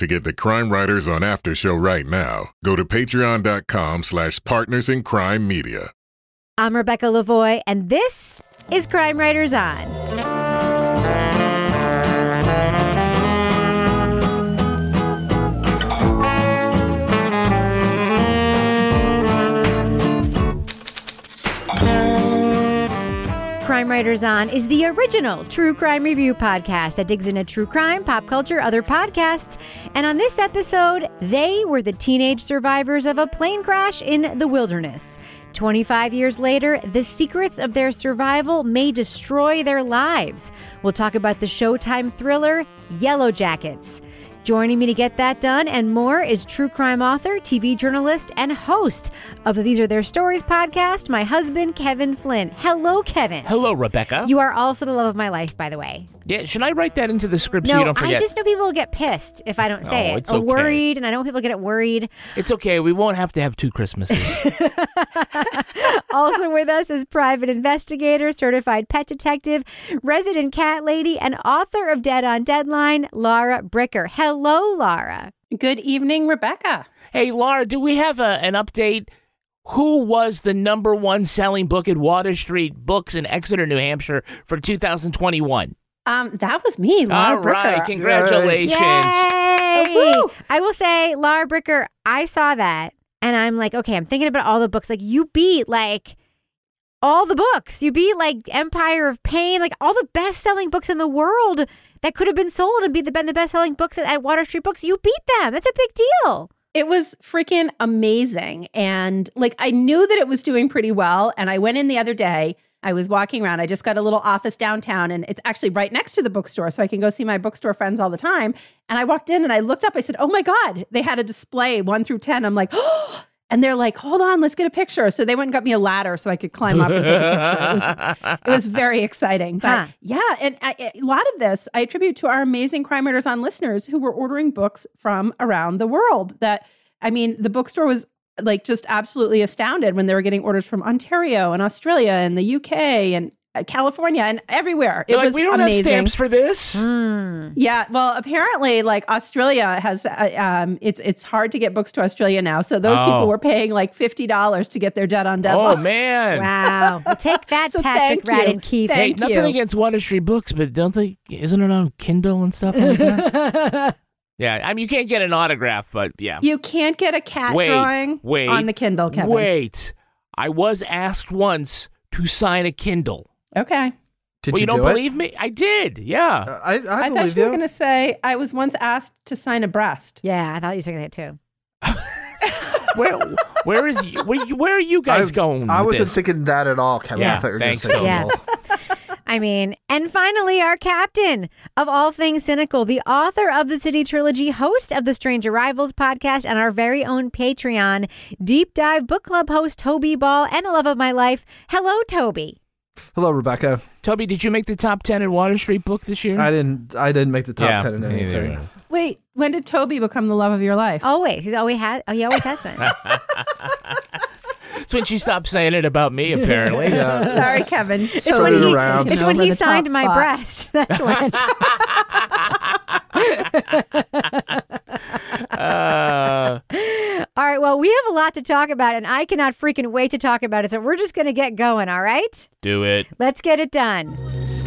To get the Crime Writers on After Show right now, go to patreon.com slash partners in crime media. I'm Rebecca Lavoie, and this is Crime Writers On. Crime Writers On is the original true crime review podcast that digs into true crime, pop culture, other podcasts. And on this episode, they were the teenage survivors of a plane crash in the wilderness. 25 years later, the secrets of their survival may destroy their lives. We'll talk about the Showtime thriller Yellowjackets. Joining me to get that done and more is true crime author, TV journalist, and host of the These Are Their Stories podcast, my husband, Kevin Flynn. Hello, Kevin. Hello, Rebecca. You are also the love of my life, by the way. yeah, should I write that into the script so you don't forget? I just know people will get pissed if I don't say Oh, it. it's or okay. worried, and I know people get it worried. It's okay. We won't have to have two Christmases. also with us is private investigator, certified pet detective, resident cat lady, and author of Dead on Deadline, Laura Bricker. Hello, Laura. Good evening, Rebecca. hey, Laura, do we have a, an update? Who was the number one selling book at Water Street Books in Exeter, New Hampshire for 2021? Um, that was me, Laura All right, Bricker. congratulations. Yay! Woo! I will say, Laura Bricker, I saw that and I'm like, okay, I'm thinking about all the books. Like, you beat like all the books. You beat like Empire of Pain, like all the best selling books in the world that could have been sold and be the been the best selling books at, at Water Street Books. You beat them. That's a big deal. It was freaking amazing. And like, I knew that it was doing pretty well. And I went in the other day. I was walking around. I just got a little office downtown, and it's actually right next to the bookstore. So I can go see my bookstore friends all the time. And I walked in and I looked up. I said, Oh my God, they had a display one through 10. I'm like, Oh, and they're like, Hold on, let's get a picture. So they went and got me a ladder so I could climb up and take a picture. It was, it was very exciting. But Huh. yeah, and I, a lot of this I attribute to our amazing Crime Writers on listeners who were ordering books from around the world. That, I mean, the bookstore was like just absolutely astounded when they were getting orders from Ontario and Australia and the UK and California and everywhere. It They're like, was we don't amazing. have stamps for this. Hmm. Yeah, well, apparently, like Australia has, uh, um, it's it's hard to get books to Australia now. So those Oh. people were paying like fifty dollars to get their dead on deadline. Oh, man. Wow. Well, take that, So Patrick thank you. Radden Keefe. Hey, Thank nothing you. against Water Street Books, but don't they? Isn't it on Kindle and stuff like that? yeah, I mean, you can't get an autograph, but yeah. You can't get a cat Wait, drawing wait, on the Kindle, Kevin. Wait, I was asked once to sign a Kindle. Okay. Did well, you, you, don't do it? believe me? I did. Yeah. Uh, I, I, I, thought believe you were going to say I was once asked to sign a breast. Yeah, I thought you were saying that too. where where is you, where, where are you guys I, going? I wasn't this? thinking that at all, Kevin. Yeah, I thought you were going to thanks, say Yeah. I mean, and finally, our captain of all things cynical, the author of the City Trilogy, host of the Strange Arrivals podcast, and our very own Patreon deep dive book club host, Toby Ball, and the love of my life. Hello, Toby. Hello, Rebecca. Toby, did you make the top ten in Water Street Book this year? I didn't. I didn't make the top Yeah, ten in me anything. neither. Wait, when did Toby become the love of your life? Always, he's always had. Oh, he always has been. It's when she stopped saying it about me, apparently. Yeah. Sorry, Kevin. It's Turn when it he. around. It's when he signed my breast. That's when. Uh, All right. Well, we have a lot to talk about, and I cannot freaking wait to talk about it. So we're just going to get going, all right? Do it. Let's get it done.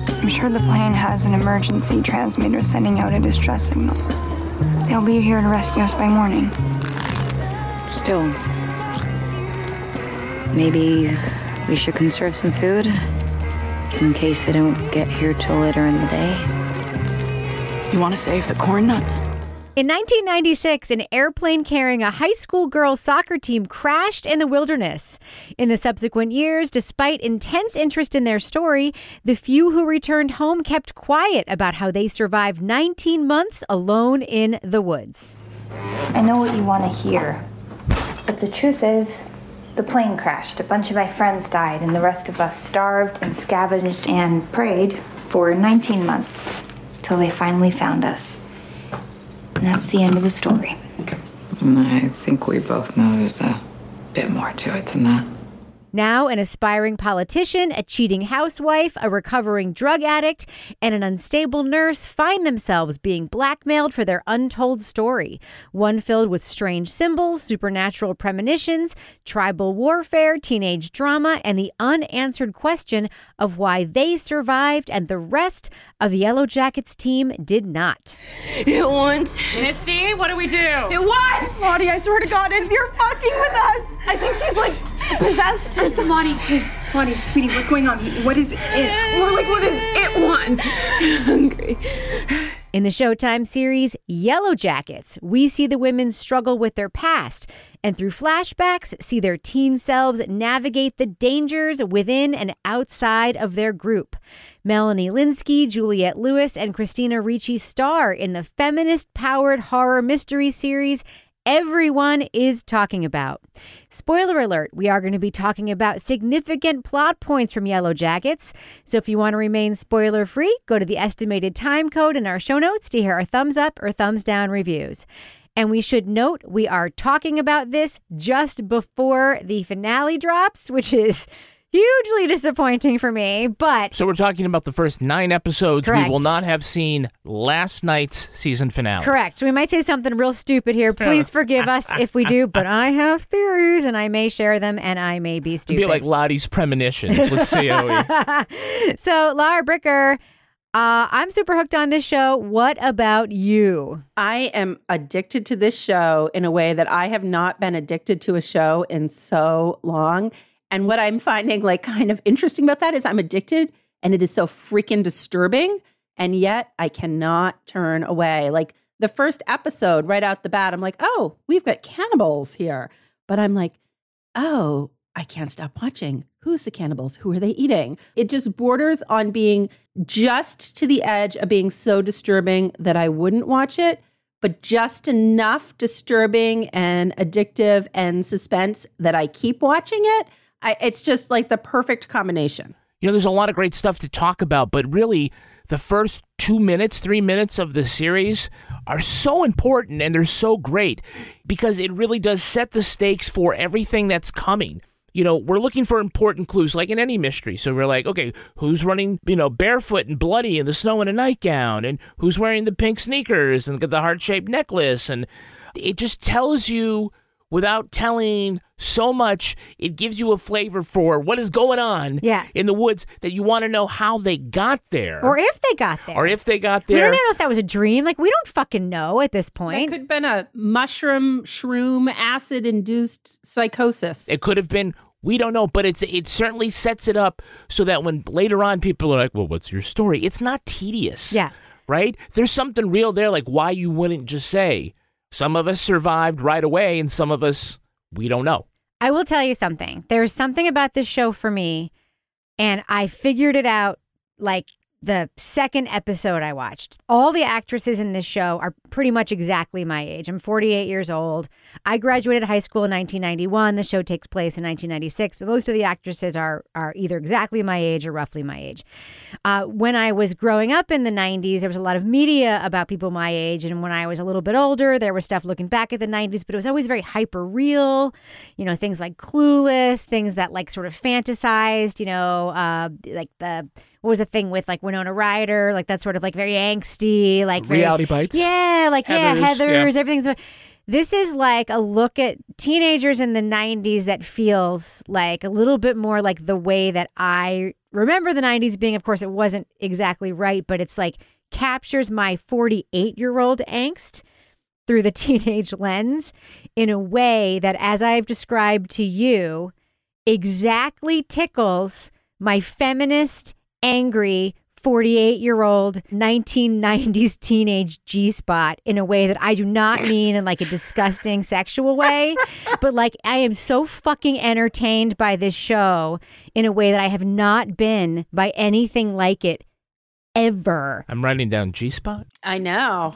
I'm sure the plane has an emergency transmitter sending out a distress signal. They'll be here to rescue us by morning. Still, maybe we should conserve some food in case they don't get here till later in the day. You want to save the corn nuts? In 1996, an airplane carrying a high school girls' soccer team crashed in the wilderness. In the subsequent years, despite intense interest in their story, the few who returned home kept quiet about how they survived 19 months alone in the woods. I know what you want to hear, but the truth is, the plane crashed. A bunch of my friends died, and the rest of us starved and scavenged and prayed for 19 months till they finally found us. And that's the end of the story. I think we both know there's a bit more to it than that. Now, an aspiring politician, a cheating housewife, a recovering drug addict, and an unstable nurse find themselves being blackmailed for their untold story. One filled with strange symbols, supernatural premonitions, tribal warfare, teenage drama, and the unanswered question of why they survived and the rest of the Yellowjackets team did not. It won't. Misty, what do we do? It won't! Lottie, I swear to God, if you're fucking with us, I think she's like possessed or something. Lottie, Lottie, sweetie, what's going on? What is it? Or like, what does it want? hungry. In the Showtime series Yellowjackets, we see the women struggle with their past and through flashbacks see their teen selves navigate the dangers within and outside of their group. Melanie Lynskey, Juliette Lewis, and Christina Ricci star in the feminist powered horror mystery series everyone is talking about. Spoiler alert, we are going to be talking about significant plot points from Yellowjackets. So if you want to remain spoiler free, go to the estimated time code in our show notes to hear our thumbs up or thumbs down reviews. And we should note we are talking about this just before the finale drops, which is hugely disappointing for me. But So we're talking about the first nine episodes. Correct. We will not have seen last night's season finale. Correct. We might say something real stupid here. Please forgive us if we do, but I have theories and I may share them and I may be It'd stupid. be like Lottie's premonitions with. COE. so, Laura Bricker, uh, I'm super hooked on this show. What about you? I am addicted to this show in a way that I have not been addicted to a show in so long. And what I'm finding like kind of interesting about that is I'm addicted and it is so freaking disturbing. And yet I cannot turn away. Like the first episode, right out the bat, I'm like, oh, we've got cannibals here. But I'm like, oh, I can't stop watching. Who's the cannibals? Who are they eating? It just borders on being just to the edge of being so disturbing that I wouldn't watch it, but just enough disturbing and addictive and suspense that I keep watching it. I, it's just like the perfect combination. You know, there's a lot of great stuff to talk about, but really, the first two minutes, three minutes of the series are so important and they're so great because it really does set the stakes for everything that's coming. You know, we're looking for important clues, like in any mystery. So we're like, okay, who's running, you know, barefoot and bloody in the snow in a nightgown? And who's wearing the pink sneakers and the heart shaped necklace? And it just tells you without telling so much, it gives you a flavor for what is going on Yeah. in the woods that you want to know how they got there. Or if they got there. Or if they got there. we don't know if that was a dream. Like, we don't fucking know at this point. It could have been a mushroom, shroom, acid induced psychosis. It could have been. We don't know, but it's it certainly sets it up so that when later on people are like, "Well, what's your story?" It's not tedious. Yeah. Right? There's something real there like why you wouldn't just say some of us survived right away and some of us we don't know. I will tell you something. There's something about this show for me, and I figured it out like the second episode I watched. All the actresses in this show are pretty much exactly my age. I'm 48 years old. I graduated high school in 1991. The show takes place in 1996, but most of the actresses are are either exactly my age or roughly my age. Uh, when I was growing up in the 90s, there was a lot of media about people my age, and when I was a little bit older, there was stuff looking back at the 90s, but it was always very hyper real. You know, things like Clueless, things that like sort of fantasized. You know, uh, like the what was the thing with like Winona Ryder, like that sort of like very angsty, like very, Reality Bites. Yeah, like yeah, Heathers, Heather's, yeah. everything's. this is like a look at teenagers in the 90s that feels like a little bit more like the way that I remember the 90s being. Of course, it wasn't exactly right, but it's like captures my 48 year old angst through the teenage lens in a way that, as I've described to you, exactly tickles my feminist, angry, 48 year old 1990s teenage G spot in a way that I do not mean in like a disgusting sexual way, but like I am so fucking entertained by this show in a way that I have not been by anything like it ever. I'm writing down G spot. I know.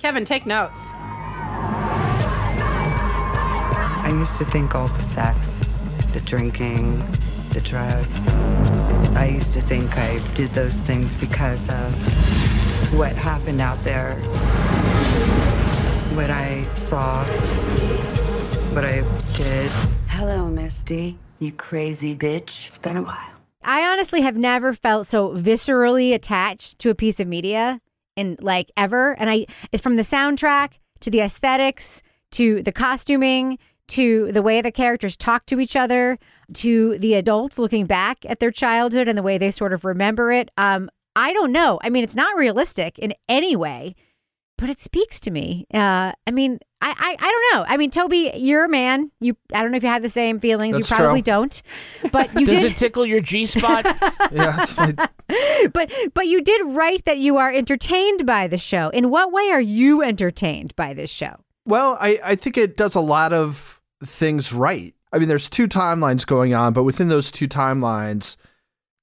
Kevin, take notes. I used to think all the sex, the drinking, the drugs, I used to think I did those things because of what happened out there, what I saw, what I did. Hello, Misty, you crazy bitch. It's been a while. I honestly have never felt so viscerally attached to a piece of media in like ever. And I, it's from the soundtrack to the aesthetics to the costuming to the way the characters talk to each other to the adults looking back at their childhood and the way they sort of remember it. Um, I don't know. I mean, it's not realistic in any way, but it speaks to me. Uh, I mean, I, I, I don't know. I mean, Toby, you're a man. You, I don't know if you have the same feelings. That's you probably true. don't, but you Does did. it tickle your G spot? yeah, it's but but you did write that you are entertained by the show. In what way are you entertained by this show? Well, I, I think it does a lot of things right. I mean, there's two timelines going on, but within those two timelines,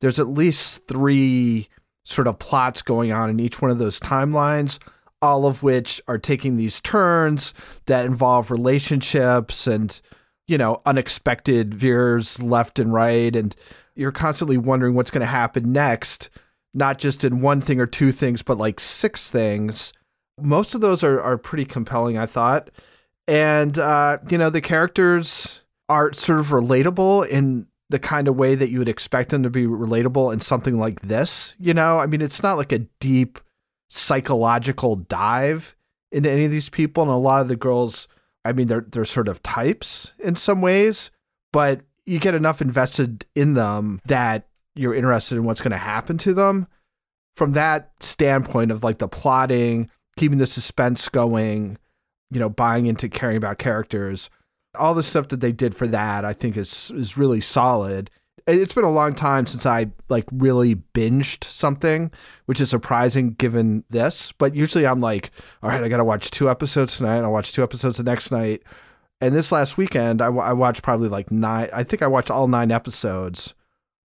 there's at least three sort of plots going on in each one of those timelines, all of which are taking these turns that involve relationships and, you know, unexpected veers left and right. And you're constantly wondering what's going to happen next, not just in one thing or two things, but like six things. Most of those are, are pretty compelling, I thought. And, uh, you know, the characters are sort of relatable in the kind of way that you would expect them to be relatable in something like this. You know, I mean, it's not like a deep psychological dive into any of these people. And a lot of the girls, I mean, they're, they're sort of types in some ways, but you get enough invested in them that you're interested in what's going to happen to them. From that standpoint of like the plotting, keeping the suspense going, you know, buying into caring about characters, all the stuff that they did for that, I think is is really solid. It's been a long time since I like really binged something, which is surprising given this. But usually I'm like, all right, I got to watch two episodes tonight. I'll watch two episodes the next night. And this last weekend, I, watched probably like nine. I think I watched all nine episodes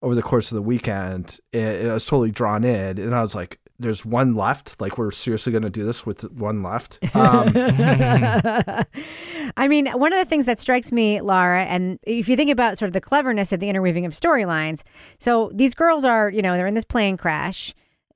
over the course of the weekend. It, I was totally drawn in, and I was like, "There's one left. Like we're seriously going to do this with one left." Um, I mean, one of the things that strikes me, Laura, and if you think about sort of the cleverness of the interweaving of storylines, so these girls are, you know, they're in this plane crash.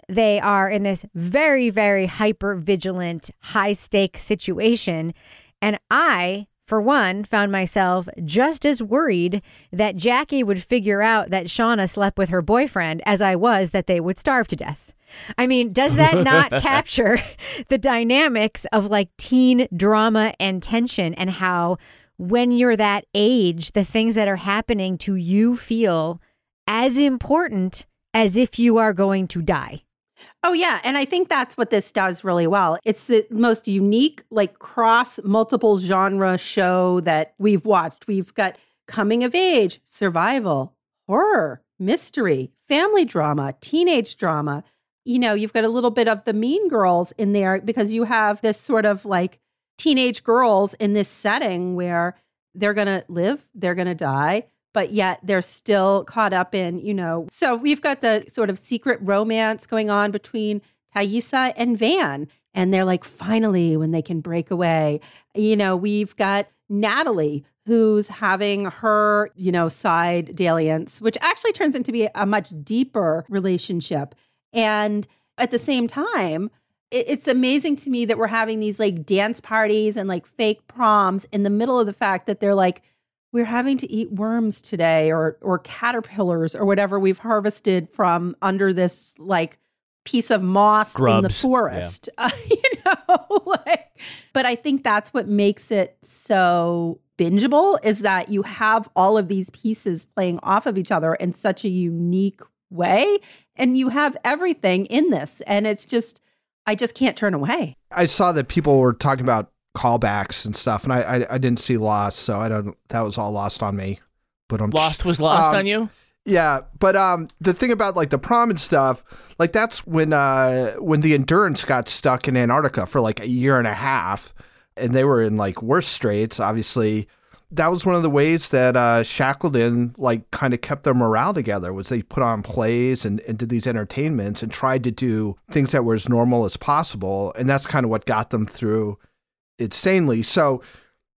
They are in this very, very hyper vigilant, high stake situation. And I, for one, found myself just as worried that Jackie would figure out that Shauna slept with her boyfriend as I was that they would starve to death. I mean, does that not capture the dynamics of like teen drama and tension and how when you're that age, the things that are happening to you feel as important as if you are going to die? Oh, yeah. And I think that's what this does really well. It's the most unique, like cross multiple genre show that we've watched. We've got coming of age, survival, horror, mystery, family drama, teenage drama. You know, you've got a little bit of the mean girls in there because you have this sort of like teenage girls in this setting where they're going to live, they're going to die, but yet they're still caught up in, you know. So we've got the sort of secret romance going on between Taissa and Van. And they're like, finally, when they can break away. You know, we've got Natalie, who's having her, you know, side dalliance, which actually turns into be a much deeper relationship. And at the same time, it's amazing to me that we're having these like dance parties and like fake proms in the middle of the fact that they're like, we're having to eat worms today or or caterpillars or whatever we've harvested from under this like piece of moss in the Grubs, forest. Uh, you know, like, but I think that's what makes it so bingeable is that you have all of these pieces playing off of each other in such a unique way. And you have everything in this. And it's just, I just can't turn away. I saw that people were talking about callbacks and stuff, and I I, I didn't see Lost, so I don't. That was all lost on me. But I'm Lost was lost Um, on you? Yeah, but um, the thing about like the prom and stuff, like that's when uh when the Endurance got stuck in Antarctica for like a year and a half, and they were in like worse straits. Obviously, that was one of the ways that uh, Shackleton like kind of kept their morale together. Was they put on plays and, and did these entertainments and tried to do things that were as normal as possible, and that's kind of what got them through it sanely. So,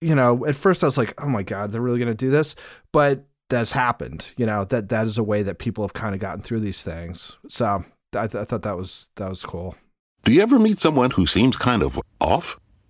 you know, at first I was like, oh my god, they're really going to do this, but that's happened. You know that that is a way that people have kind of gotten through these things. So I, th- I thought that was that was cool. Do you ever meet someone who seems kind of off?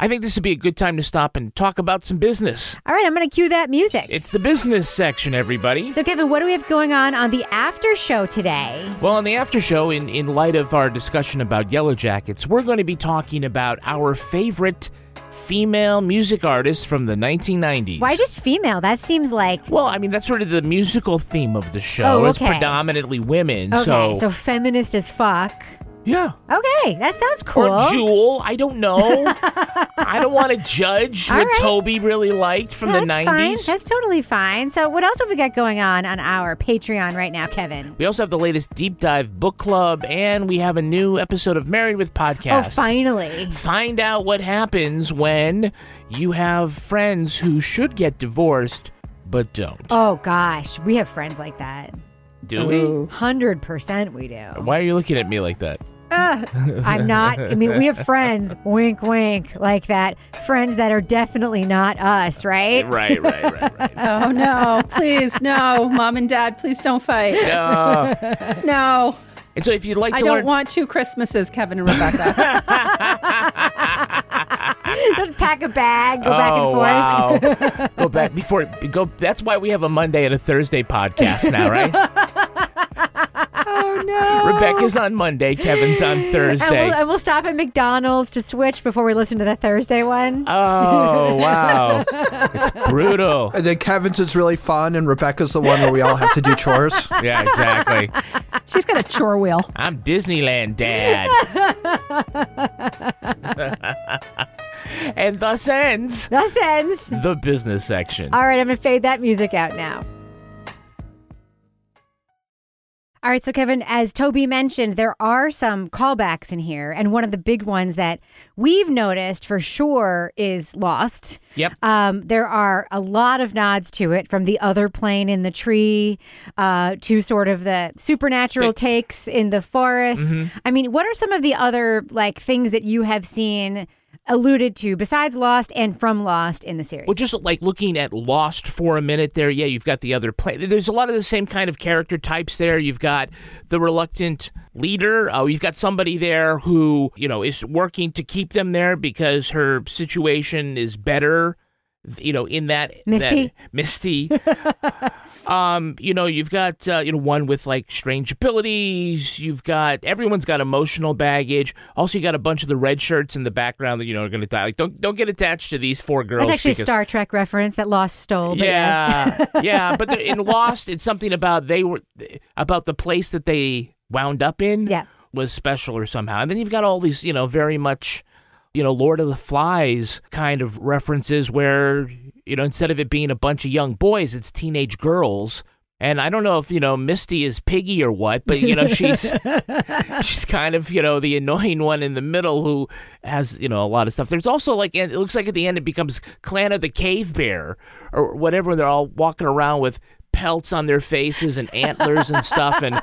I think this would be a good time to stop and talk about some business. All right, I'm going to cue that music. It's the business section, everybody. So, Kevin, what do we have going on on the after show today? Well, on the after show, in, in light of our discussion about Yellowjackets, we're going to be talking about our favorite female music artists from the 1990s. Why just female? That seems like. Well, I mean, that's sort of the musical theme of the show. Oh, It's predominantly women. Okay, so, so feminist as fuck. Yeah. Okay, that sounds cool. Or Jewel. I don't know. I don't want to judge All what right. Toby really liked from the That's 90s. fine. That's totally fine. So, what else have we got going on on our Patreon right now, Kevin? We also have the latest deep dive book club, and we have a new episode of Married with oh, Podcast. Oh, finally. Find out what happens when you have friends who should get divorced but don't. Oh gosh, we have friends like that. Do we? Hundred percent, we do. Why are you looking at me like that? Ah, I'm not. I mean, we have friends. Wink, wink, like that. Friends that are definitely not us, right? Right, right, right, right. Oh no, please, no. Mom and dad, please don't fight. No. No. And so, if you'd like to I don't learn, want two Christmases, Kevin and Rebecca. Just pack a bag, go back and oh forth. wow, go back before go. That's why we have a Monday and a Thursday podcast now, right? Oh no. Rebecca's on Monday, Kevin's on And Thursday. we'll, and we'll stop at McDonald's to switch before we listen to the Thursday one. Oh wow, it's brutal. And then Kevin's is really fun, and Rebecca's the one where we all have to do chores. Yeah, exactly. She's got a chore wheel. I'm Disneyland dad. and thus ends Thus ends. the business section. All right, I'm going to fade that music out now. All right, so Kevin, as Toby mentioned, there are some callbacks in here, and one of the big ones that we've noticed for sure is Lost. Yep. Um, there are a lot of nods to it, from the other plane in the tree uh, to sort of the supernatural takes in the forest. Mhm. I mean, what are some of the other like things that you have seen alluded to besides Lost and from Lost in the series? Well, just like looking at Lost for a minute there, yeah, you've got the other play. There's a lot of the same kind of character types there. You've got the reluctant leader. Oh, you've got somebody there who, you know, is working to keep them there because her situation is better you know, in that Misty? that- Misty. um, you know, you've got uh, you know one with like strange abilities. You've got everyone's got emotional baggage. Also, you got a bunch of the red shirts in the background that you know are going to die. Like, don't don't get attached to these four girls. That's actually a Star Trek reference that Lost stole. But yes. yeah, yeah. But in Lost, it's something about they were about the place that they wound up in. Yeah. was special or somehow. And then you've got all these, you know, very much, you know, Lord of the Flies kind of references where you know instead of it being a bunch of young boys, it's teenage girls. And I don't know if you know Misty is Piggy or what, but you know she's she's kind of you know the annoying one in the middle who has you know a lot of stuff. There's also like it looks like at the end it becomes Clan of the Cave Bear or whatever. They're all walking around with pelts on their faces and antlers and stuff. And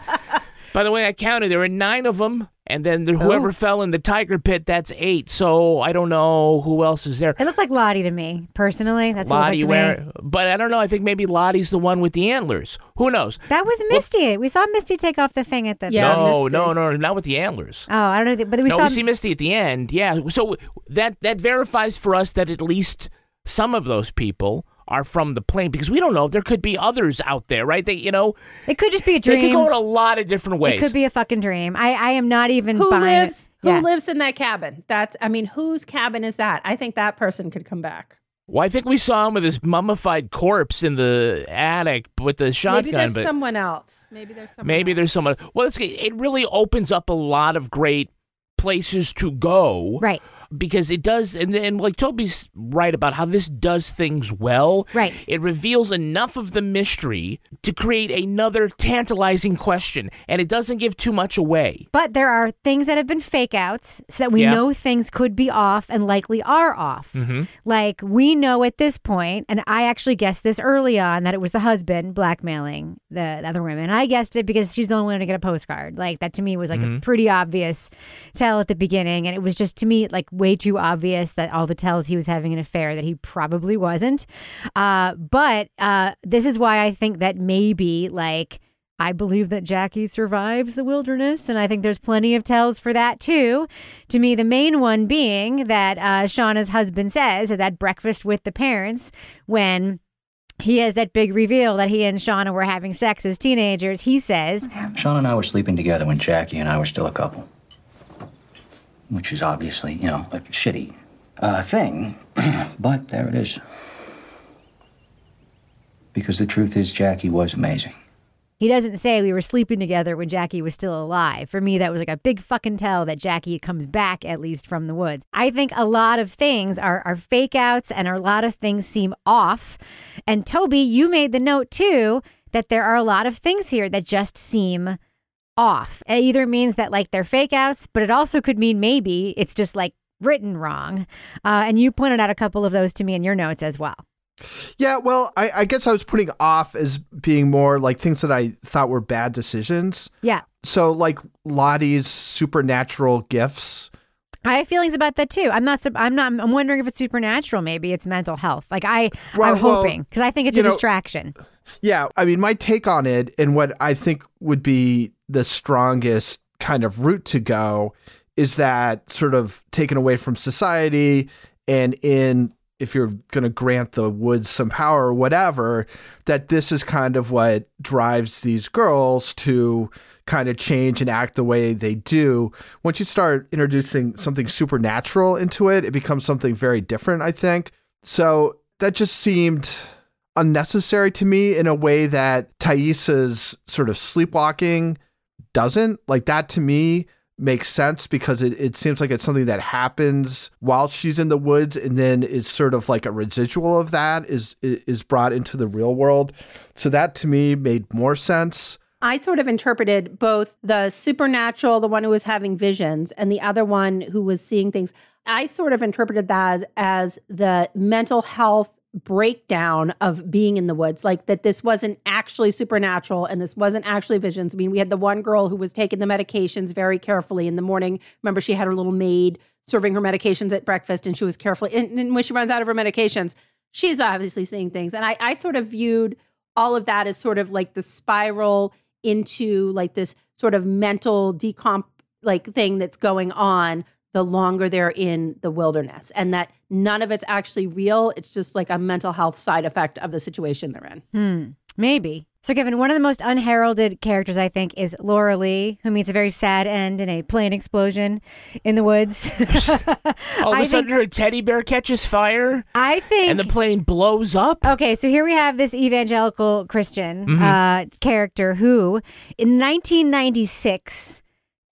by the way, I counted there were nine of them, and then there, whoever Oh. fell in the tiger pit, that's eight. So I don't know who else is there. It looked like Lottie to me, personally. That's what Lottie it looked like to me. but I don't know. I think maybe Lottie's the one with the antlers. Who knows? That was Misty. we saw Misty take off the thing at the no, no, no, not with the antlers. Oh, I don't know. But we no, saw we see Misty at the end. Yeah, so that that verifies for us that at least some of those people are from the plane because we don't know. There could be others out there, right? They, you know, it could just be a dream. It could go in a lot of different ways. It could be a fucking dream. I, I am not even Who buying lives? It. Who Yeah. lives in that cabin? That's. I mean, whose cabin is that? I think that person could come back. Well, I think we saw him with his mummified corpse in the attic with the shotgun. Maybe there's but someone else. Maybe there's someone. maybe there's someone. Well, it's, it really opens up a lot of great places to go. Right. Because it does, and then like Toby's right about how this does things well. Right. It reveals enough of the mystery to create another tantalizing question, and it doesn't give too much away. But there are things that have been fake outs so that we Yeah. know things could be off and likely are off. Mm-hmm. Like we know at this point, and I actually guessed this early on that it was the husband blackmailing the, the other women. I guessed it because she's the only one to get a postcard. Like that to me was like a Mhm. pretty obvious tell at the beginning, and it was just to me like way too obvious that all the tells he was having an affair that he probably wasn't. Uh, but uh, this is why I think that maybe like. I believe that Jackie survives the wilderness, and I think there's plenty of tells for that too. To me, the main one being that uh, Shauna's husband says at that breakfast with the parents when he has that big reveal that he and Shauna were having sex as teenagers. He says, Shauna and I were sleeping together when Jackie and I were still a couple. Which is obviously, you know, a shitty uh, thing. but there it is. Because the truth is, Jackie was amazing. He doesn't say we were sleeping together when Jackie was still alive. For me, that was like a big fucking tell that Jackie comes back at least from the woods. I think a lot of things are, are fake outs and a lot of things seem off. And Toby, you made the note too that there are a lot of things here that just seem off. It either means that like they're fake outs, but it also could mean maybe it's just like written wrong. Uh, and you pointed out a couple of those to me in your notes as well. Yeah, well, I, I guess I was putting off as being more like things that I thought were bad decisions. Yeah. So, like Lottie's supernatural gifts. I have feelings about that too. I'm not. I'm not. I'm wondering if it's supernatural. Maybe it's mental health. Like I, Well, I'm hoping because I think it's a know- distraction. Yeah, I mean, my take on it and what I think would be the strongest kind of route to go is that sort of taken away from society and in if you're going to grant the woods some power or whatever that this is kind of what drives these girls to kind of change and act the way they do. Once you start introducing something supernatural into it it becomes something very different i think. So that just seemed unnecessary to me in a way that Taissa's sort of sleepwalking doesn't. Like that to me makes sense because it, it seems like it's something that happens while she's in the woods and then is sort of like a residual of that is is brought into the real world. So that to me made more sense. I sort of interpreted both the supernatural, the one who was having visions, and the other one who was seeing things. I sort of interpreted that as, as the mental health breakdown of being in the woods, like that this wasn't actually supernatural and this wasn't actually visions. I mean, we had the one girl who was taking the medications very carefully in the morning. Remember, she had her little maid serving her medications at breakfast, and she was carefully. And, and when she runs out of her medications, she's obviously seeing things. And I, I sort of viewed all of that as sort of like the spiral into like this sort of mental decomp like thing that's going on the longer they're in the wilderness and that none of it's actually real. It's just like a mental health side effect of the situation they're in. Hmm, maybe. So, Kevin, one of the most unheralded characters, I think, is Laura Lee, who meets a very sad end in a plane explosion in the woods. All of I a sudden, think- her teddy bear catches fire. I think. And the plane blows up. Okay, so here we have this evangelical Christian Mhm. uh, character who, in 1996,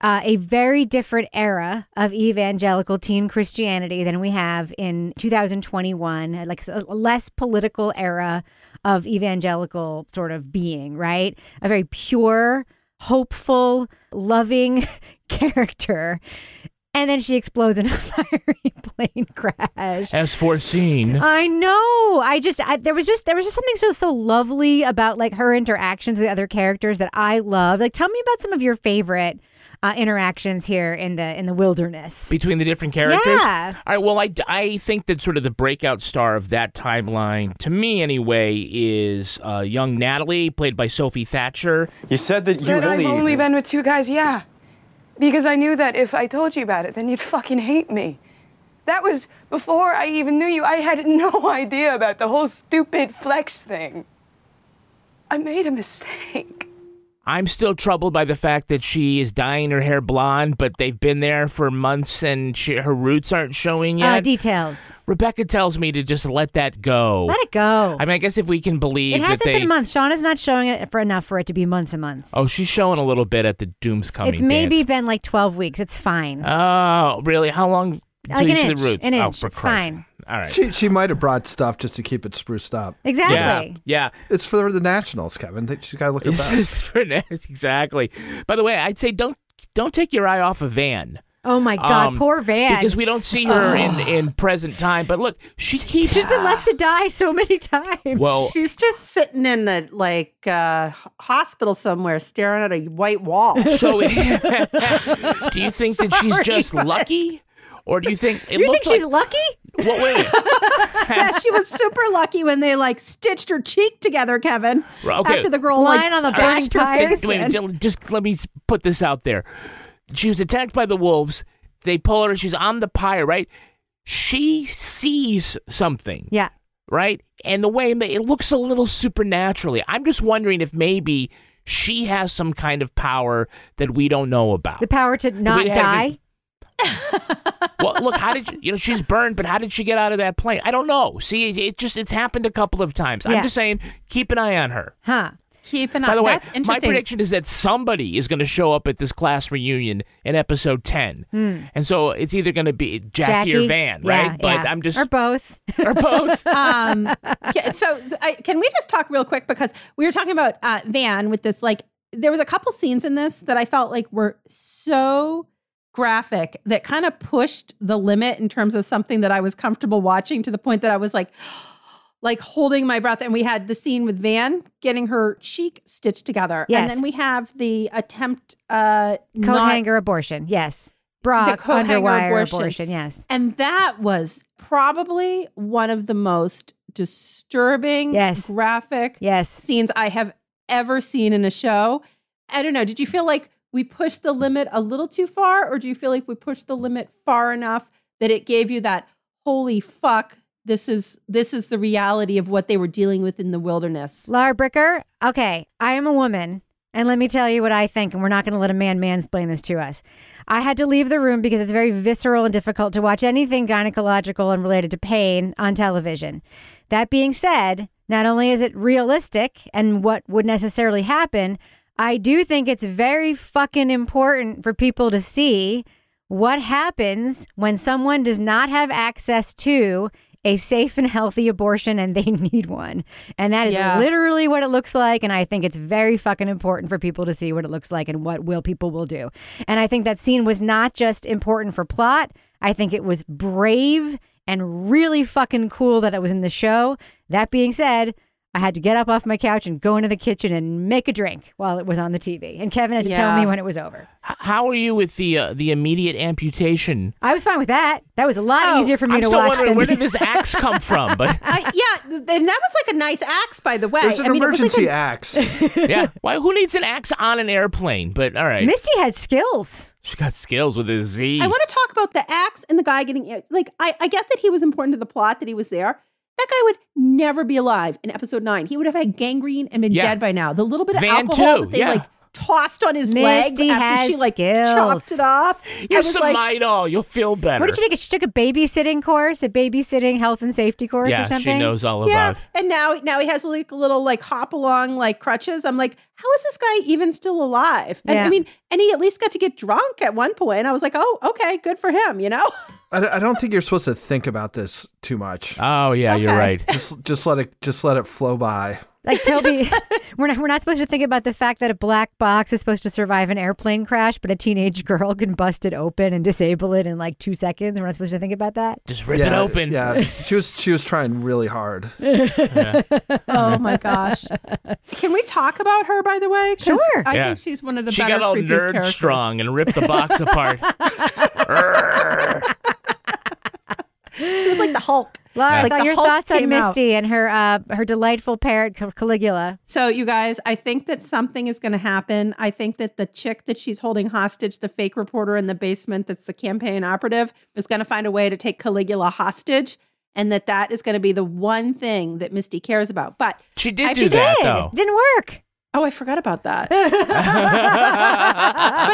uh, a very different era of evangelical teen Christianity than we have in 2021, like a less political era of evangelical sort of being, right? A very pure, hopeful, loving character. And then she explodes in a fiery plane crash. As foreseen. I know. I just I, there was just there was just something so so lovely about like her interactions with other characters that I love. Like, tell me about some of your favorite uh, interactions here in the in the wilderness. between the different characters. Yeah. All right. Well, I, I think that sort of the breakout star of that timeline, to me anyway, is uh, young Natalie, played by Sophie Thatcher. You said that you That only. I've only been with two guys, yeah. Because I knew that if I told you about it, then you'd fucking hate me. That was before I even knew you. I had no idea about the whole stupid flex thing. I made a mistake. I'm still troubled by the fact that she is dyeing her hair blonde, but they've been there for months and she, her roots aren't showing Uh, yet. details. Rebecca tells me to just let that go. Let it go. I mean, I guess if we can believe It hasn't that they. been months. Sean is not showing it for enough for it to be months and months. Oh, she's showing a little bit at the Doomcoming. it's maybe dance. been like twelve weeks. It's fine. Oh, really? How long Like until an inch, the roots? an oh, inch. for It's Christ's fine. All right. She she might have brought stuff just to keep it spruced up. Exactly. Yeah. It's for the Nationals, Kevin. They- She's got to look her best. It's for exactly. By the way, I'd say don't don't take your eye off of Van. Oh my God, Um, poor Van. Because we don't see her in, in present time. But look, she keeps. She's been left to die so many times. Well- she's just sitting in a like uh, hospital somewhere, staring at a white wall. So, do you think that she's just but- lucky, or do you think it you think looks she's like? lucky? Well, wait. yeah, she was super lucky when they like stitched her cheek together, Kevin. Okay. After the girl Lying like on the bashed her burning face Wait, in. wait, just let me put this out there. She was attacked by the wolves. They pull her. She's on the pyre, right? She sees something. Yeah. Right? And the way it looks a little supernaturally. I'm just wondering if maybe she has some kind of power that we don't know about. The power to not We haven't- die. Well, look, how did you, you know she's burned, but how did she get out of that plane? I don't know. See, it, it just it's happened a couple of times. Yeah. I'm just saying, keep an eye on her. Huh. Keep an eye. By the way, That's my prediction is that somebody is going to show up at this class reunion in episode 10. Hmm. And so it's either going to be Jackie, or Van, right? Yeah? But yeah. I'm just. or both. or both. um, so I, can we just talk real quick because we were talking about uh, Van with this like there was a couple scenes in this that I felt like were so graphic that kind of pushed the limit in terms of something that I was comfortable watching to the point that I was like like holding my breath and we had the scene with Van getting her cheek stitched together Yes. and then we have the attempt uh Coat not- hanger abortion. Yes. Bra the coat hanger underwire abortion. abortion. Yes. And that was probably one of the most disturbing, Yes. graphic Yes. scenes I have ever seen in a show. I don't know. Did you feel like we pushed the limit a little too far, or do you feel like we pushed the limit far enough that it gave you that holy fuck? This is this is the reality of what they were dealing with in the wilderness. Laura Bricker, okay, I am a woman, and let me tell you what I think, and we're not going to let a man mansplain this to us. I had to leave the room because it's very visceral and difficult to watch anything gynecological and related to pain on television. That being said, not only is it realistic and what would necessarily happen, I do think it's very fucking important for people to see what happens when someone does not have access to a safe and healthy abortion and they need one. And that is Yeah. literally what it looks like. And I think it's very fucking important for people to see what it looks like and what will people will do. And I think that scene was not just important for plot. I think it was brave and really fucking cool that it was in the show. That being said, I had to get up off my couch and go into the kitchen and make a drink while it was on the TV. And Kevin had to tell me when it was over. H- how are you with the uh, the immediate amputation? I was fine with that. That was a lot easier for me I'm to still watch. wondering than where did this axe come from? But I, yeah, and that was like a nice axe, by the way. It's an I mean, it was like emergency a- axe. yeah, why? Who needs an axe on an airplane? But all right, Misty had skills. she got skills with a Z. I want to talk about the axe and the guy getting like I, I get that he was important to the plot that he was there. That guy would never be alive in episode nine. He would have had gangrene and been Yeah. dead by now. The little bit of Van alcohol too, that they yeah. like tossed on his leg Misty after she like skills. chopped it off. You're I some like, Midol. You'll feel better. What did she take? She took a babysitting course, a babysitting health and safety course yeah, or something. she knows all yeah, about. and now now he has like a little like hop along like crutches. I'm like, how is this guy even still alive? And Yeah. I mean, and he at least got to get drunk at one point. I was like, oh, okay, good for him. You know. I, I don't think you're supposed to think about this too much. Oh yeah, you're right. Just just let it just let it flow by. Like Toby, we're not we're not supposed to think about the fact that a black box is supposed to survive an airplane crash, but a teenage girl can bust it open and disable it in like two seconds. We're not supposed to think about that. Just rip it open. Yeah, she was she was trying really hard. oh my gosh. Can we talk about her, by the way? Sure. I Yeah. think she's one of the she better got all previous nerd characters. strong and ripped the box apart. She was like the Hulk. Laura, Like thought the your Hulk thoughts on came out. Misty and her uh, her delightful parrot Caligula. So, you guys, I think that something is going to happen. I think that the chick that she's holding hostage, the fake reporter in the basement that's the campaign operative, is going to find a way to take Caligula hostage. And that that is going to be the one thing that Misty cares about. But She did I do just- that Did. though. Didn't work. Oh, I forgot about that. but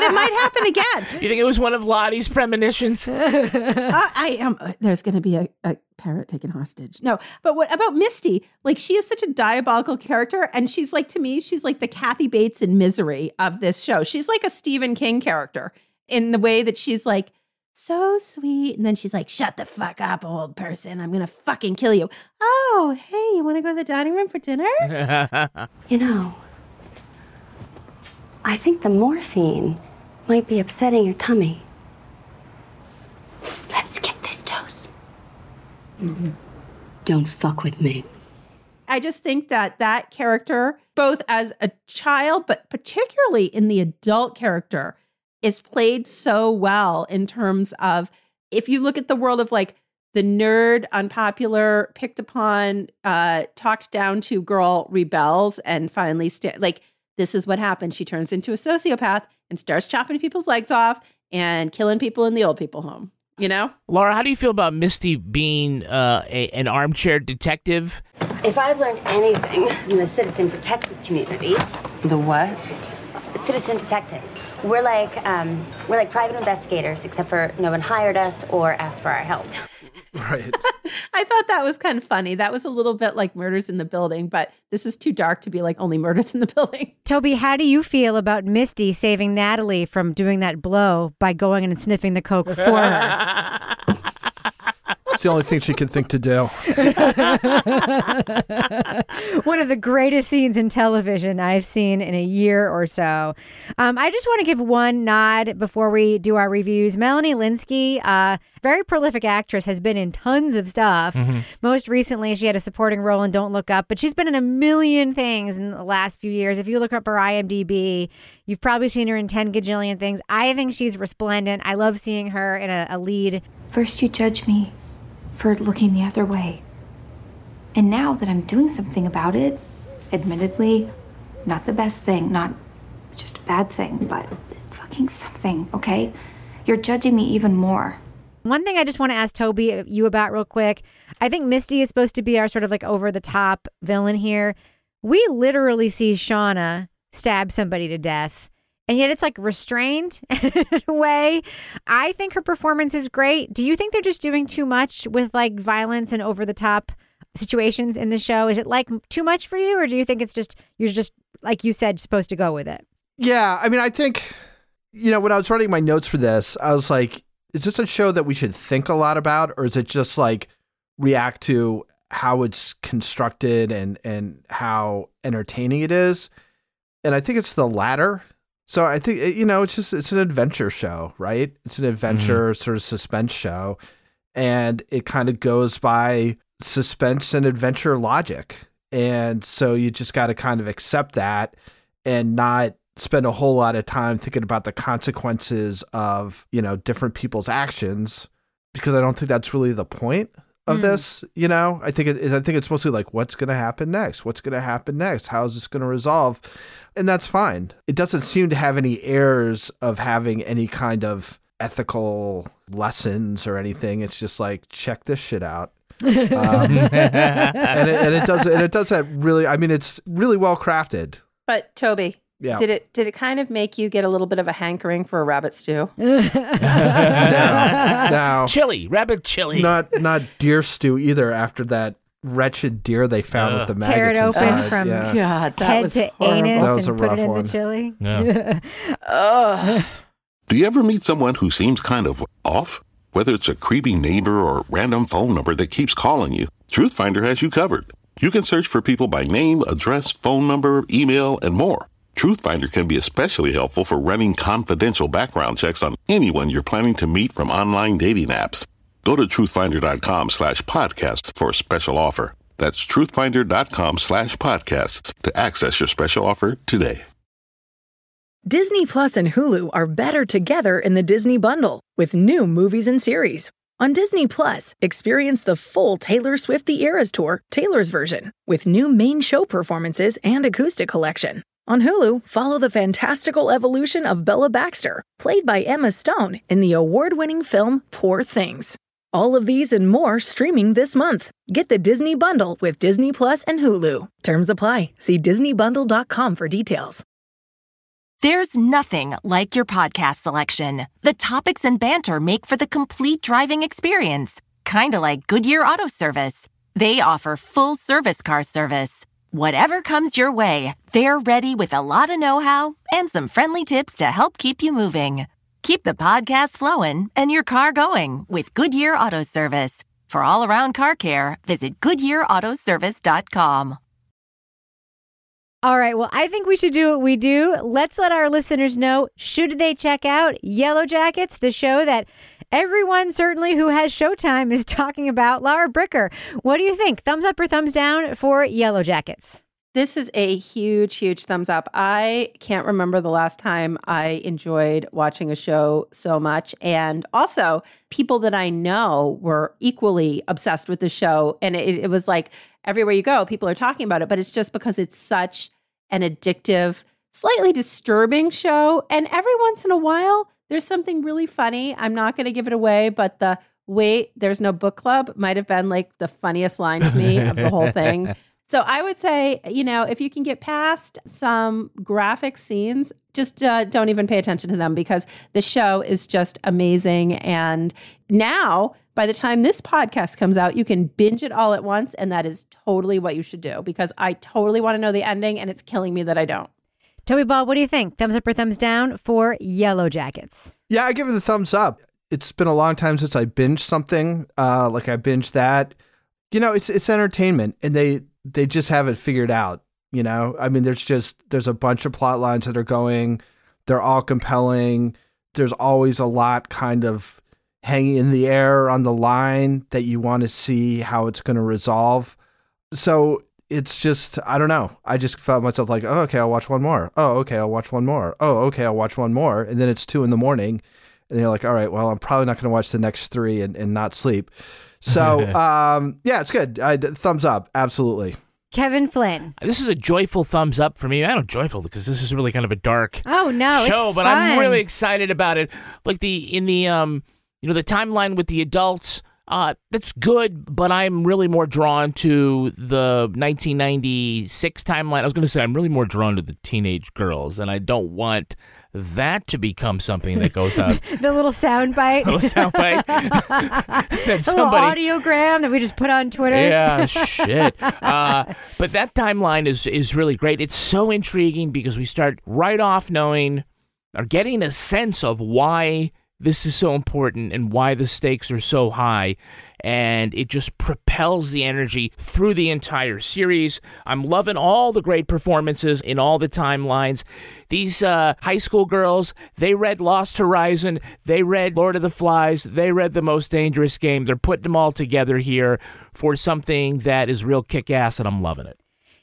it might happen again. You think it was one of Lottie's premonitions? uh, I am. uh, there's going to be a, a parrot taken hostage. No, but what about Misty? Like she is such a diabolical character, and she's like to me, she's like the Kathy Bates in Misery of this show. She's like a Stephen King character in the way that she's like so sweet, and then she's like, "Shut the fuck up, old person! I'm gonna fucking kill you." Oh, hey, you want to go to the dining room for dinner? You know, I think the morphine might be upsetting your tummy. Let's skip this dose. Don't fuck with me. I just think that that character, both as a child, but particularly in the adult character, is played so well in terms of if you look at the world of like the nerd, unpopular, picked upon, uh, talked down to girl rebels and finally sta- like this is what happens. She turns into a sociopath and starts chopping people's legs off and killing people in the old people home. You know? Laura, how do you feel about Misty being uh, a, an armchair detective? If I've learned anything in the citizen detective community, The what? citizen detective, we're like um, we're like private investigators, except for no one hired us or asked for our help. Right. I thought that was kind of funny. That was a little bit like murders in the building, but this is too dark to be like only murders in the building. Toby, how do you feel about Misty saving Natalie from doing that blow by going and sniffing the coke for her? It's the only thing she can think to do. One of the greatest scenes in television I've seen in a year or so. Um, I just want to give one nod before we do our reviews. Melanie Lynskey, uh, very prolific actress, has been in tons of stuff. Mhm. Most recently, she had a supporting role in Don't Look Up, but she's been in a million things in the last few years. If you look up her IMDb, you've probably seen her in 10 gajillion things. I think she's resplendent. I love seeing her in a, a lead. First, you judge me for looking the other way. And now that I'm doing something about it, admittedly, not the best thing, not just a bad thing, but fucking something, okay? You're judging me even more. One thing I just want to ask Toby uh, you about real quick. I think Misty is supposed to be our sort of like over the top villain here. We literally see Shauna stab somebody to death. And yet it's like restrained in a way. I think her performance is great. Do you think they're just doing too much with like violence and over the top situations in the show? Is it like too much for you or do you think it's just you're just like you said supposed to go with it? Yeah, I mean, I think you know when I was writing my notes for this, I was like, is this a show that we should think a lot about, or is it just like react to how it's constructed and and how entertaining it is? And I think it's the latter. So I think eh, you know it's just it's an adventure show, right? It's an mm-hmm. adventure sort of suspense show, and it kind of goes by suspense and adventure logic. And so you just got to kind of accept that and not spend a whole lot of time thinking about the consequences of, you know, different people's actions because I don't think that's really the point of. Mm. this, you know? I think it is I think it's mostly like what's going to happen next? What's going to happen next? How is this going to resolve? And that's fine. It doesn't seem to have any airs of having any kind of ethical lessons or anything. It's just like check this shit out. Um, and, it, and it does and it does that really I mean it's really well crafted. But Toby, Yeah. did it did it kind of make you get a little bit of a hankering for a rabbit stew? now chili, rabbit chili. Not not deer stew either after that wretched deer they found with the maggots Tear it open inside. from yeah. God, that head was to horrible. anus That was and put it in one. the chili. Yeah. Ugh. Do you ever meet someone who seems kind of off? Whether it's a creepy neighbor or a random phone number that keeps calling you, Truthfinder has you covered. You can search for people by name, address, phone number, email, and more. Truthfinder can be especially helpful for running confidential background checks on anyone you're planning to meet from online dating apps. Go to truthfinder.com slash podcasts for a special offer. That's truthfinder.com slash podcasts to access your special offer today. Disney Plus and Hulu are better together in the Disney bundle with new movies and series. On Disney Plus, experience the full Taylor Swift The Eras Tour, Taylor's version, with new main show performances and acoustic collection. On Hulu, follow the fantastical evolution of Bella Baxter, played by Emma Stone in the award winning film Poor Things. All of these and more streaming this month. Get the Disney bundle with Disney Plus and Hulu. Terms apply. See DisneyBundle.com for details. There's nothing like your podcast selection. The topics and banter make for the complete driving experience, kind of like Goodyear Auto Service. They offer full service car service. Whatever comes your way, they're ready with a lot of know how and some friendly tips to help keep you moving. Keep the podcast flowing and your car going with Goodyear Auto Service. For all around car care, visit GoodyearAutoservice.com. All right. Well, I think we should do what we do. Let's let our listeners know should they check out Yellowjackets, the show that everyone, certainly who has Showtime, is talking about. Laura Bricker, what do you think? Thumbs up or thumbs down for Yellowjackets? This is a huge, huge thumbs up. I can't remember the last time I enjoyed watching a show so much. And also, people that I know were equally obsessed with the show. And it, it was like everywhere you go, people are talking about it, but it's just because it's such an addictive, slightly disturbing show. And every once in a while, there's something really funny. I'm not going to give it away, but the wait, there's no book club might have been like the funniest line to me of the whole thing. So I would say, you know, if you can get past some graphic scenes, just uh, don't even pay attention to them because the show is just amazing. And now, by the time this podcast comes out, you can binge it all at once. And that is totally what you should do because I totally want to know the ending and it's killing me that I don't. Toby Ball, what do you think? Thumbs up or thumbs down for Yellowjackets? Yeah, I give it the thumbs up. It's been a long time since I binged something. Uh, like I binged that. You know, it's it's entertainment, and they they just have it figured out. You know, I mean, there's just there's a bunch of plot lines that are going. They're all compelling. There's always a lot kind of hanging in the air on the line that you want to see how it's going to resolve. So it's just I don't know. I just felt myself like, oh, okay, I'll watch one more. Oh, okay, I'll watch one more. Oh, okay, I'll watch one more. And then it's two in the morning, and you're like, all right, well, I'm probably not going to watch the next three and, and not sleep. So um, yeah, it's good. I, thumbs up, absolutely. Kevin Flynn. This is a joyful thumbs up for me. I don't know joyful because this is really kind of a dark Oh, no. show, it's but I'm really excited about it. Like the in the um you know the timeline with the adults, uh that's good, but I'm really more drawn to the 1996 timeline. I was going to say I'm really more drawn to the teenage girls, and I don't want that to become something that goes out. the little sound bite. Little soundbite. that little audiogram that we just put on Twitter. Yeah, shit. Uh, but that timeline is is really great. It's so intriguing because we start right off knowing or getting a sense of why this is so important and why the stakes are so high. And it just propels the energy through the entire series. I'm loving all the great performances in all the timelines. These uh, high school girls, they read Lost Horizon, they read Lord of the Flies, they read The Most Dangerous Game. They're putting them all together here for something that is real kick ass, and I'm loving it.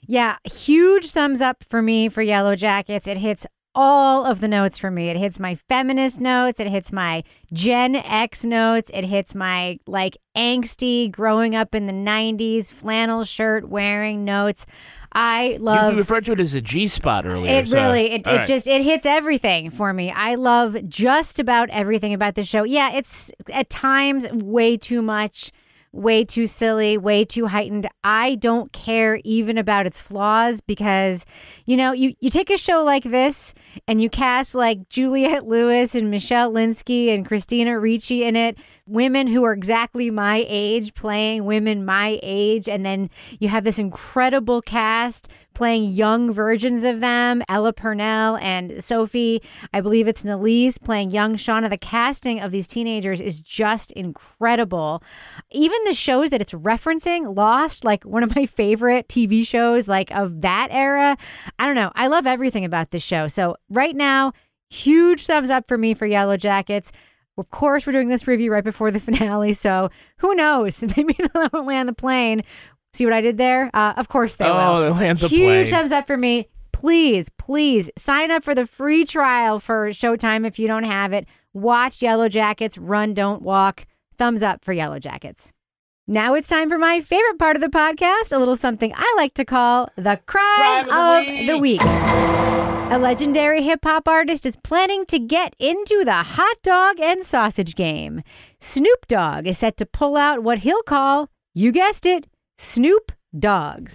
Yeah, huge thumbs up for me for Yellowjackets. It hits all of the notes for me. It hits my feminist notes, it hits my Gen X notes, it hits my like angsty growing up in the 90s flannel shirt wearing notes. I love you referred to it as a G spot earlier. it so- really it, it right. just it hits everything for me i love just about everything about the show yeah it's at times way too much way too silly way too heightened. I don't care even about its flaws because you know you, you take a show like this and you cast like juliette lewis and michelle lynskey and christina ricci in it women who are exactly my age playing women my age. And then you have this incredible cast playing young versions of them ella purnell and sophie. I believe it's Nélisse playing young shauna. The casting of these teenagers is just incredible. Even the shows that it's referencing lost like one of my favorite tv shows like of that era. I don't know. I love everything about this show. So right now huge thumbs up for me for yellowjackets of course, we're doing this review right before the finale, so who knows? Maybe they'll land the plane. See what I did there? Uh, of course they Oh, will. they'll land the plane. Huge plane. thumbs up for me. Please, please sign up for the free trial for Showtime if you don't have it. Watch Yellowjackets, run, don't walk. Thumbs up for Yellowjackets. Now it's time for my favorite part of the podcast, a little something I like to call the crime, of, the, week. A legendary hip hop artist is planning to get into the hot dog and sausage game. Snoop Dogg is set to pull out what he'll call, you guessed it, Snoop Dogs.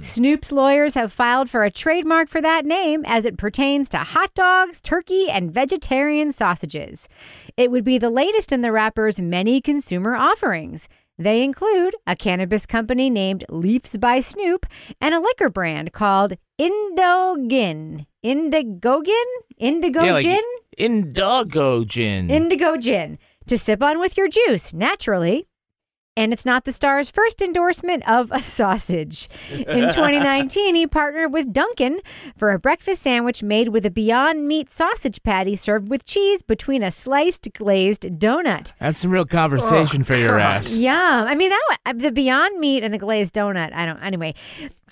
Snoop's lawyers have filed for a trademark for that name as it pertains to hot dogs, turkey, and vegetarian sausages. It would be the latest in the rapper's many consumer offerings. They include a cannabis company named Leafs by Snoop and a liquor brand called Indogin. Indigogin? Indigo yeah, like Gin? Indigo gin. Indigo Gin to sip on with your juice, naturally. And it's not the star's first endorsement of a sausage. In 2019, he partnered with Dunkin' for a breakfast sandwich made with a Beyond Meat sausage patty served with cheese between a sliced glazed donut. That's some real conversation oh, for your ass. Yum. I mean, that one, uh, the Beyond Meat and the glazed donut. I don't. Anyway,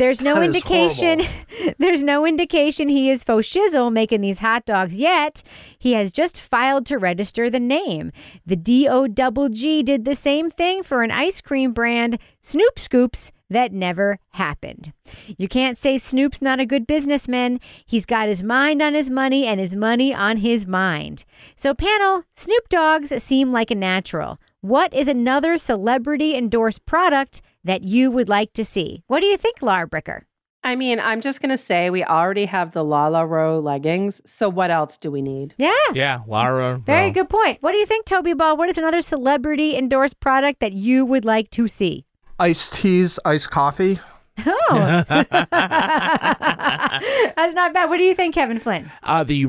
there's no That indication. there's no indication he is faux shizzle making these hot dogs yet. He has just filed to register the name. The D O double G did the same thing for an ice cream brand, Snoop Scoops. That never happened. You can't say Snoop's not a good businessman. He's got his mind on his money and his money on his mind. So, panel, Snoop Dogs seem like a natural. What is another celebrity endorsed product that you would like to see? What do you think, Laura Bricker? I mean, I'm just going to say we already have the LuLaRoe leggings. So what else do we need? Yeah. Yeah, Lara. Very well, good point. What do you think, Toby Ball? What is another celebrity endorsed product that you would like to see? Iced teas, iced coffee. Oh, that's not bad. What do you think, Kevin Flynn? Uh, the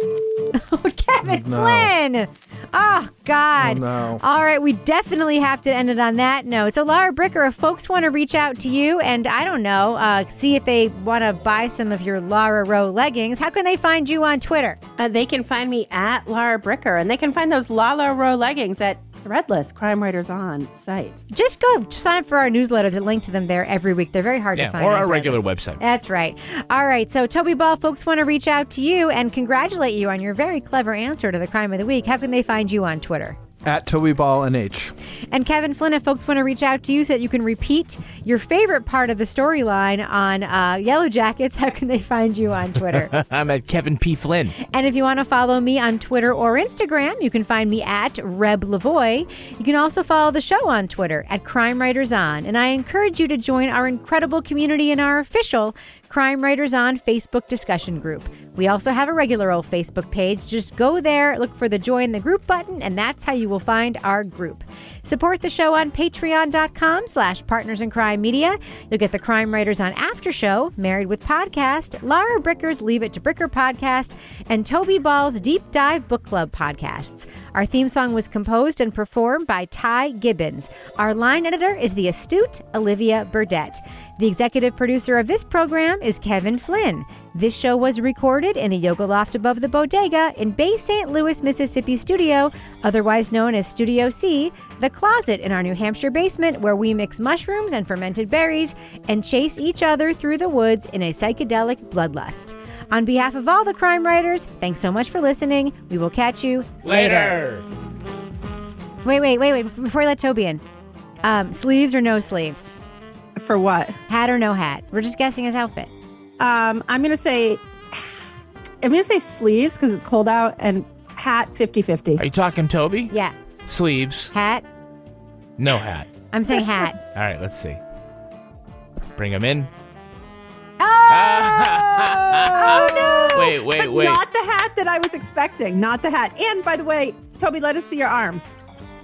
Kevin No. Flynn. Oh God. Oh, no. All right, we definitely have to end it on that note. So, Laura Bricker, if folks want to reach out to you and I don't know, uh, see if they want to buy some of your Laura Rowe leggings, how can they find you on Twitter? Uh, they can find me at Lara Bricker, and they can find those LuLaRoe leggings at Threadless Crime Writers On site. Just go sign up for our newsletter to link to them there every week. They're very hard yeah, to find. or on our regular website. That's right. All right. So, Toby Ball, folks want to reach out to you and congratulate you on your very clever answer to the crime of the week. How can they find you on Twitter? At Toby Ball and H. And Kevin Flynn, if folks want to reach out to you so that you can repeat your favorite part of the storyline on uh, Yellowjackets, how can they find you on Twitter? I'm at Kevin P. Flynn. and if you want to follow me on Twitter or Instagram, you can find me at Reb Lavoie. You can also follow the show on Twitter at Crime Writers On. And I encourage you to join our incredible community in our official Crime Writers On Facebook discussion group. We also have a regular old Facebook page. Just go there, look for the join the group button, and that's how you will find our group. Support the show on patreon.com slash partners in crime media. You'll get the Crime Writers on After Show, Married with Podcast, Laura Bricker's Leave It to Bricker podcast, and Toby Ball's Deep Dive Book Club podcasts. Our theme song was composed and performed by Ty Gibbons. Our line editor is the astute Olivia Burdett. The executive producer of this program is Kevin Flynn. This show was recorded in the Yoga Loft above the Bodega in Bay St. Louis, Mississippi studio, otherwise known as Studio C, the closet in our New Hampshire basement where we mix mushrooms and fermented berries and chase each other through the woods in a psychedelic bloodlust. On behalf of all the crime writers, thanks so much for listening. We will catch you later. Wait, wait, wait, wait. Before we let Toby in, um, sleeves or no sleeves? For what? Hat or no hat? We're just guessing his outfit. Um, I'm gonna say, I'm gonna say sleeves because it's cold out, and hat 50-50. Are you talking Toby? Yeah. Sleeves. Hat. No hat. I'm saying hat. All right, let's see. Bring him in. oh oh no! Wait, wait, But wait. Not the hat that I was expecting. Not the hat. And by the way, Toby, let us see your arms.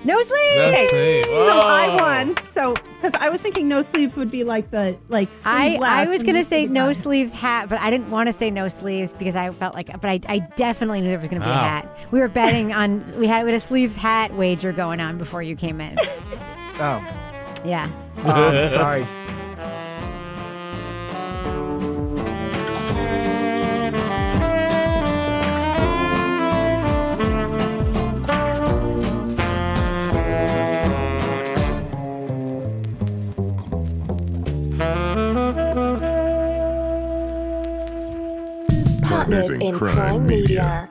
No sleeves. No Okay. sleeve. No, I won. So, because I was thinking no sleeves would be like the like. I, I was gonna say no fine. sleeves hat, but I didn't want to say no sleeves because I felt like, but I, I definitely knew there was gonna be a Oh. hat. We were betting on we had we had a sleeves hat wager going on before you came in. Oh, Yeah. um, sorry. Partners in Crime Media.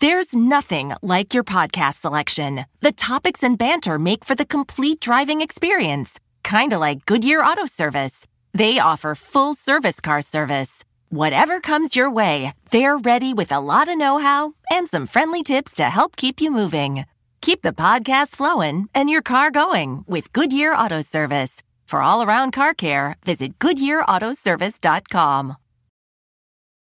There's nothing like your podcast selection. The topics and banter make for the complete driving experience, kind of like Goodyear Auto Service. They offer full service car service. Whatever comes your way, they're ready with a lot of know how and some friendly tips to help keep you moving. Keep the podcast flowing and your car going with Goodyear Auto Service. For all around car care, visit GoodyearAutoservice.com.